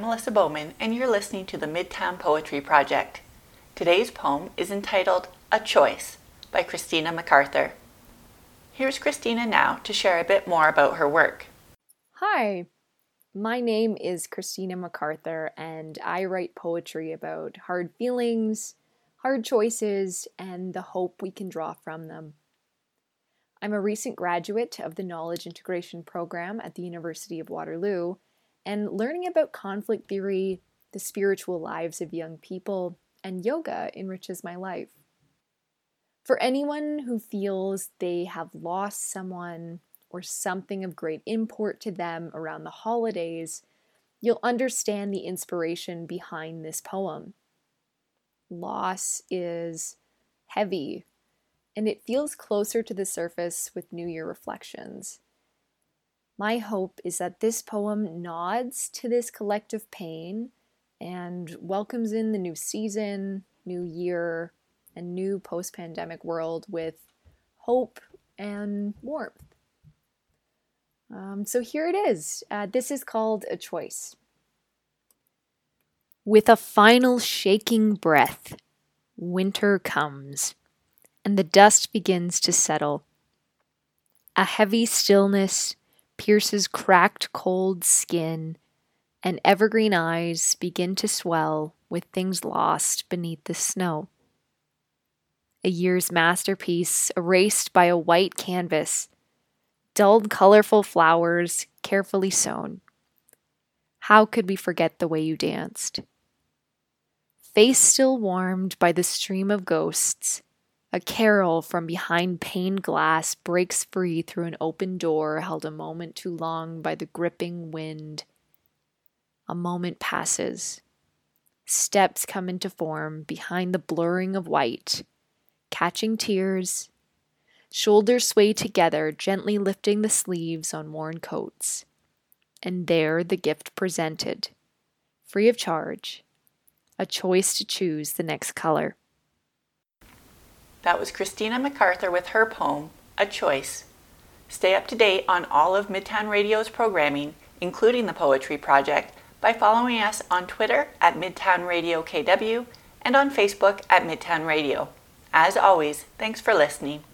Melissa Bowman, and you're listening to the Midtown Poetry Project. Today's poem is entitled A Choice by Christina MacArthur. Here's Christina now to share a bit more about her work. Hi, my name is Christina MacArthur, and I write poetry about hard feelings, hard choices, and the hope we can draw from them. I'm a recent graduate of the Knowledge Integration Program at the University of Waterloo, and learning about conflict theory, the spiritual lives of young people, and yoga enriches my life. For anyone who feels they have lost someone or something of great import to them around the holidays, you'll understand the inspiration behind this poem. Loss is heavy, and it feels closer to the surface with New Year reflections. My hope is that this poem nods to this collective pain and welcomes in the new season, new year, and new post pandemic world with hope and warmth. Um, so here it is. Uh, this is called A Choice. With a final shaking breath, winter comes, and the dust begins to settle. A heavy stillness pierces cracked, cold skin, and evergreen eyes begin to swell with things lost beneath the snow. A year's masterpiece erased by a white canvas dulled, colorful flowers carefully sewn. How could we forget the way you danced? Face still warmed by the stream of ghosts, a carol from behind paned glass breaks free through an open door held a moment too long by the gripping wind. A moment passes. Steps come into form behind the blurring of white, catching tears, Shoulders sway together, gently lifting the sleeves on worn coats. And there the gift presented, free of charge, a choice to choose the next color. That was Christina MacArthur with her poem, A Choice. Stay up to date on all of Midtown Radio's programming, including the Poetry Project, by following us on Twitter at Midtown Radio KW and on Facebook at Midtown Radio. As always, thanks for listening.